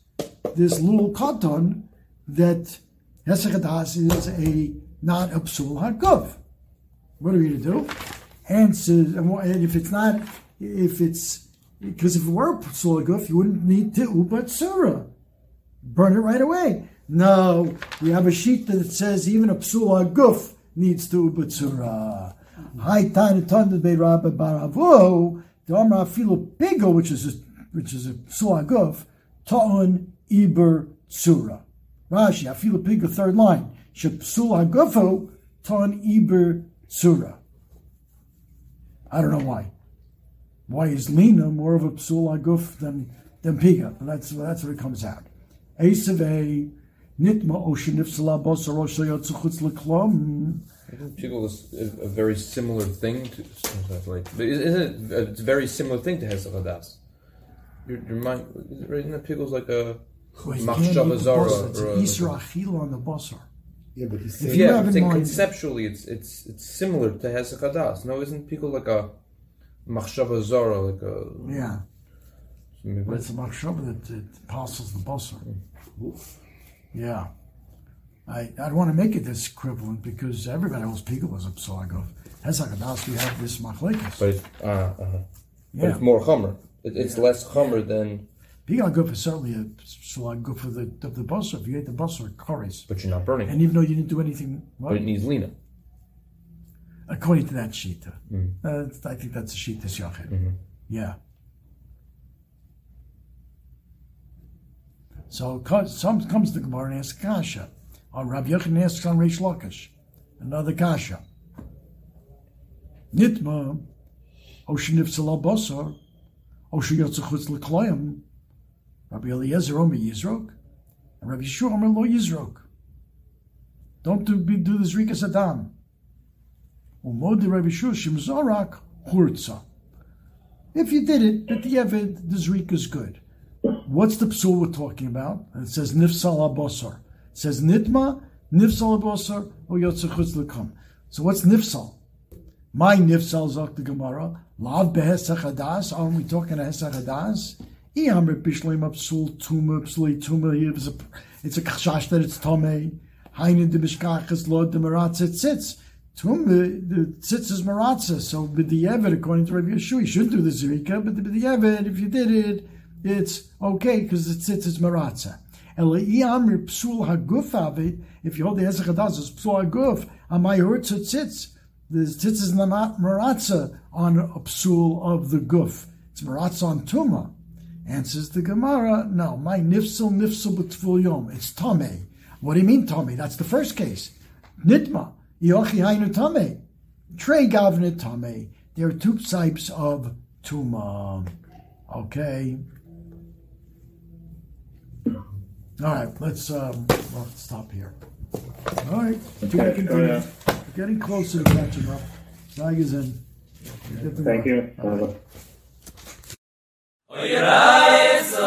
this lul katan that Hesach is a not a psul haguf. What are we going to do? Answer, and if it's not, if it's because if it were psul haguf, you wouldn't need to ubat surah. Burn it right away. No, we have a sheet that says even a psul haguf needs to ubat surah. High time to be rabbi the amra filu pigo, which is a, which is a psul haguf, ta'un Iber Tsura. Rashi, Afilu Piga, third line. Shepsul Hagufo, Ton Iber Tsura. I don't know why. Why is Lena more of a Psul Haguf than, than Piga? But that's, that's what it comes out. Esave, Nitma Oshinifsala Yotzuchutz Leklom.
Pigel is a, a very similar thing to. Like, but isn't it? Uh, it's a very similar thing to Hesach Hadas. Your, your mind, isn't? Pigel's like a machshava zara
It's an Isra Achila on the Bosar.
Yeah, but he's
If
saying
you
Yeah,
have
I'm saying conceptually, it's it's it's similar to Hesach Hadas. No, isn't Pigel like a machshava zara, like a
Yeah.
maybe-
But it's a Machshava that it passes the Bosar. Yeah. I, I don't want to make it this equivalent because everybody else Piga was a Psalgov. Hezakadas, we have this Machlekes.
But it's, uh, uh but
Yeah.
it's more chomer. It, it's less chomer than.
Piga is certainly a Psalgov for the, of the Bosar. If you ate the Bosar, Koris.
But you're not burning.
And even though you didn't do anything,
but it needs lina.
according to that Shita. Uh, I think that's a Shita Yachid. Yeah. So some comes the Gemara and asks Kasha. Or Rabbi Yochanan asks on Reish Lakish, another Kasha. Nitma, Oshi Nifsala Basar, Oshi Yotzachutz Lekloyim, Rabbi Eliezer Omer Yizrok, and Rabbi Yehoshua Omer Lo Yizrok. Don't do, be, do this Rika Saddam. Umod Rabbi Yehoshua Shem Zorak Hurtza. If you did it, but the Evid, the Zrika is good. What's the psul we're talking about? It says Nifsal Abosar. It says Nitma, Nifsal Abosar, or Yotzachutz Lekam. So what's Nifsal? My Nifsal Zok the Gemara. Lav behesach hadas. Aren't we talking hesach hadas? It's a it's a chashash that it's tomei. Hainin de mishkachas lo de maratza tzitz. Tuma eh, the tzitz is maratza. So b'di'evet according to Rabbi Yehoshua, you should do the zrika, but b'di'evet if you did it, it's okay because the tzitz is maratza. Eliyam psul haguf avid. If you hold the hesach hadas, it's psul haguf. Amay hurtz tzitz. The tzitz is not maratza on a psul of the guf. It's maratza on tuma. Answers the Gemara, no, my nifsel nifsel b'tful yom. It's tame. What do you mean tame? That's the first case. Nitma. Yochi hainu tame. Trey gavnet tame. There are two types of tuma. Okay. All right, let's um, well, let's stop here. All right,
Okay,
continued.
yeah.
We're getting closer to catching up. Zag is in.
Thank you.
Oyeraysa.